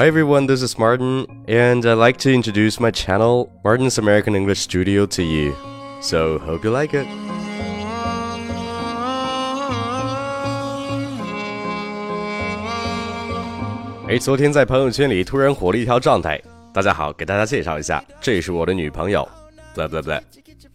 Hi everyone, this is Martin, and I'd like to introduce my channel, Martin's American English Studio, to you. So, hope you like it. 哎，昨天在朋友圈里突然火了一条状态。大家好，给大家介绍一下，这是我的女朋友。不不不，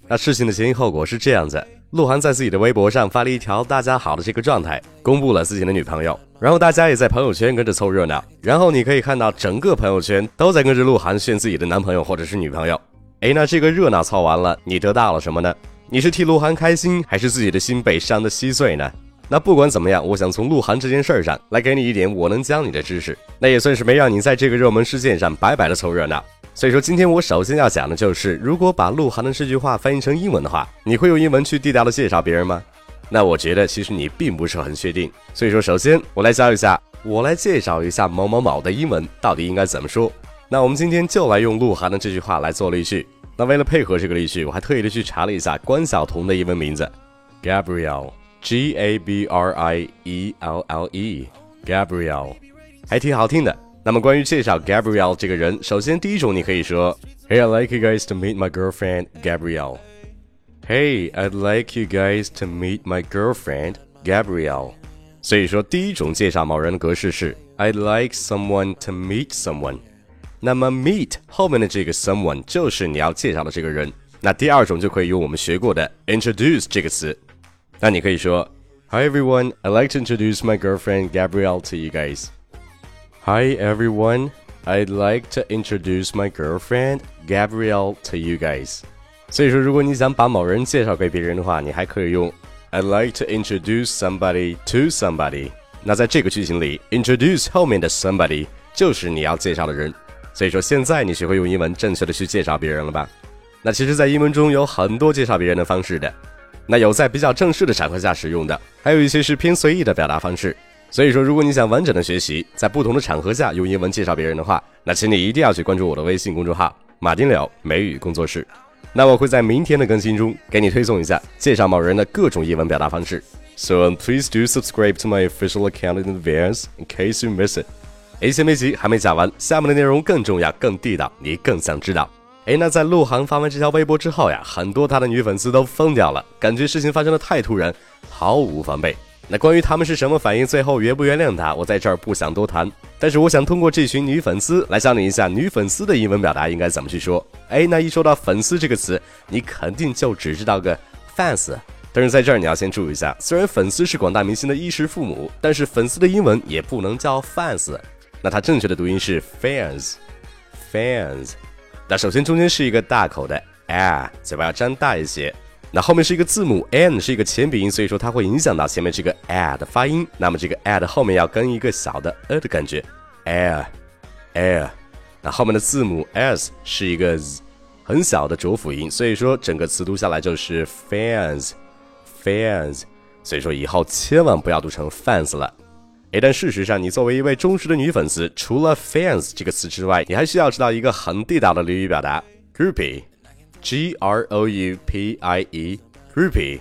那事情的前因后果是这样子。鹿晗在自己的微博上发了一条“大家好”的这个状态，公布了自己的女朋友，然后大家也在朋友圈跟着凑热闹，然后你可以看到整个朋友圈都在跟着鹿晗炫自己的男朋友或者是女朋友。哎，那这个热闹凑完了，你得到了什么呢？你是替鹿晗开心，还是自己的心被伤得稀碎呢？那不管怎么样，我想从鹿晗这件事儿上来给你一点我能教你的知识，那也算是没让你在这个热门事件上白白的凑热闹。所以说，今天我首先要讲的就是，如果把鹿晗的这句话翻译成英文的话，你会用英文去地道的介绍别人吗？那我觉得其实你并不是很确定。所以说，首先我来教一下，我来介绍一下某某某的英文到底应该怎么说。那我们今天就来用鹿晗的这句话来做例句。那为了配合这个例句，我还特意的去查了一下关晓彤的英文名字，Gabrielle，G A B R I E L L E，Gabrielle，还挺好听的。那么关于介绍 Gabrielle 这个人，首先第一种你可以说，Hey I like you guys to meet my girlfriend Gabrielle. Hey, I'd like you guys to meet my girlfriend Gabrielle. 所以说第一种介绍某人的格式是 I'd like someone to meet someone. 那么 meet 后面的这个 someone 就是你要介绍的这个人。那第二种就可以用我们学过的 introduce 这个词。那你可以说，Hi everyone, I'd like to introduce my girlfriend Gabrielle to you guys. Hi everyone, I'd like to introduce my girlfriend Gabrielle to you guys. 所以说，如果你想把某人介绍给别人的话，你还可以用 I'd like to introduce somebody to somebody。那在这个句型里，introduce 后面的 somebody 就是你要介绍的人。所以说，现在你学会用英文正确的去介绍别人了吧？那其实，在英文中有很多介绍别人的方式的。那有在比较正式的场合下使用的，还有一些是偏随意的表达方式。所以说，如果你想完整的学习，在不同的场合下用英文介绍别人的话，那请你一定要去关注我的微信公众号“马丁柳美语工作室”。那我会在明天的更新中给你推送一下介绍某人的各种英文表达方式。So please do subscribe to my official account in advance in case you miss it。哎，先别急，还没讲完，下面的内容更重要、更地道，你更想知道。哎，那在鹿晗发完这条微博之后呀，很多他的女粉丝都疯掉了，感觉事情发生的太突然，毫无防备。那关于他们是什么反应，最后原不原谅他，我在这儿不想多谈。但是我想通过这群女粉丝来教你一下女粉丝的英文表达应该怎么去说。哎，那一说到粉丝这个词，你肯定就只知道个 fans。但是在这儿你要先注意一下，虽然粉丝是广大明星的衣食父母，但是粉丝的英文也不能叫 fans。那它正确的读音是 fans，fans。那首先中间是一个大口的 a，嘴巴要张大一些。那后面是一个字母 n，是一个前鼻音，所以说它会影响到前面这个 a 的发音。那么这个 a 的后面要跟一个小的 a 的感觉，air，air。那后面的字母 s 是一个 z, 很小的浊辅音，所以说整个词读下来就是 fans，fans。所以说以后千万不要读成 fans 了。诶，但事实上，你作为一位忠实的女粉丝，除了 fans 这个词之外，你还需要知道一个很地道的俚语表达，groupie。G R O U P I E，groupie，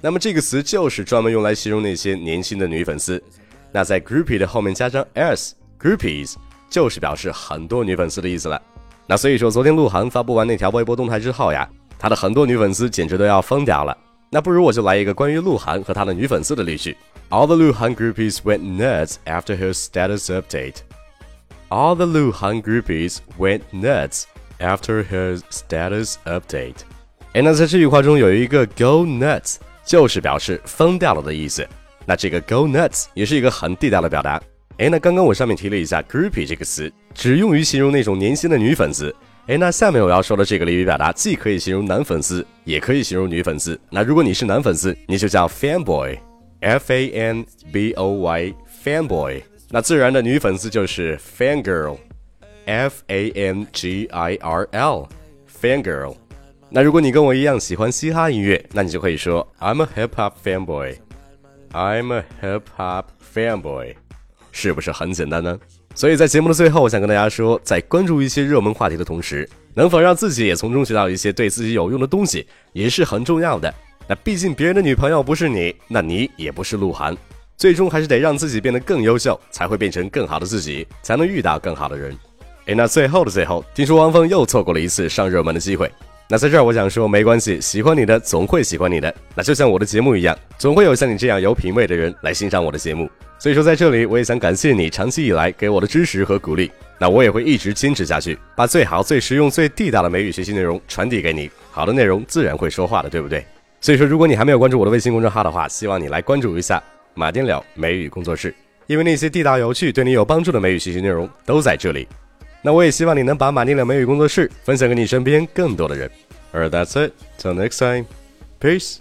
那么这个词就是专门用来形容那些年轻的女粉丝。那在 groupie 的后面加上 s，groupies 就是表示很多女粉丝的意思了。那所以说，昨天鹿晗发布完那条微博动态之后呀，他的很多女粉丝简直都要疯掉了。那不如我就来一个关于鹿晗和他的女粉丝的例句：All the Lu Han groupies went nuts after her status update. All the Lu Han groupies went nuts. After her status update，哎，那在这句话中有一个 go nuts，就是表示疯掉了的意思。那这个 go nuts 也是一个很地道的表达。哎，那刚刚我上面提了一下 groupie 这个词，只用于形容那种年轻的女粉丝。哎，那下面我要说的这个俚语表达，既可以形容男粉丝，也可以形容女粉丝。那如果你是男粉丝，你就叫 fanboy，f a n b o y，fanboy。那自然的女粉丝就是 fangirl。F A N G I R L，fangirl。那如果你跟我一样喜欢嘻哈音乐，那你就可以说 I'm a hip hop fanboy。I'm a hip hop fanboy，是不是很简单呢？所以在节目的最后，我想跟大家说，在关注一些热门话题的同时，能否让自己也从中学到一些对自己有用的东西，也是很重要的。那毕竟别人的女朋友不是你，那你也不是鹿晗。最终还是得让自己变得更优秀，才会变成更好的自己，才能遇到更好的人。诶，那最后的最后，听说汪峰又错过了一次上热门的机会。那在这儿，我想说，没关系，喜欢你的总会喜欢你的。那就像我的节目一样，总会有像你这样有品味的人来欣赏我的节目。所以说，在这里，我也想感谢你长期以来给我的支持和鼓励。那我也会一直坚持下去，把最好、最实用、最地道的美语学习内容传递给你。好的内容自然会说话的，对不对？所以说，如果你还没有关注我的微信公众号的话，希望你来关注一下马丁了美语工作室，因为那些地道、有趣、对你有帮助的美语学习内容都在这里。那我也希望你能把马丁了美语工作室分享给你身边更多的人。Alright, that's it. Till next time. Peace.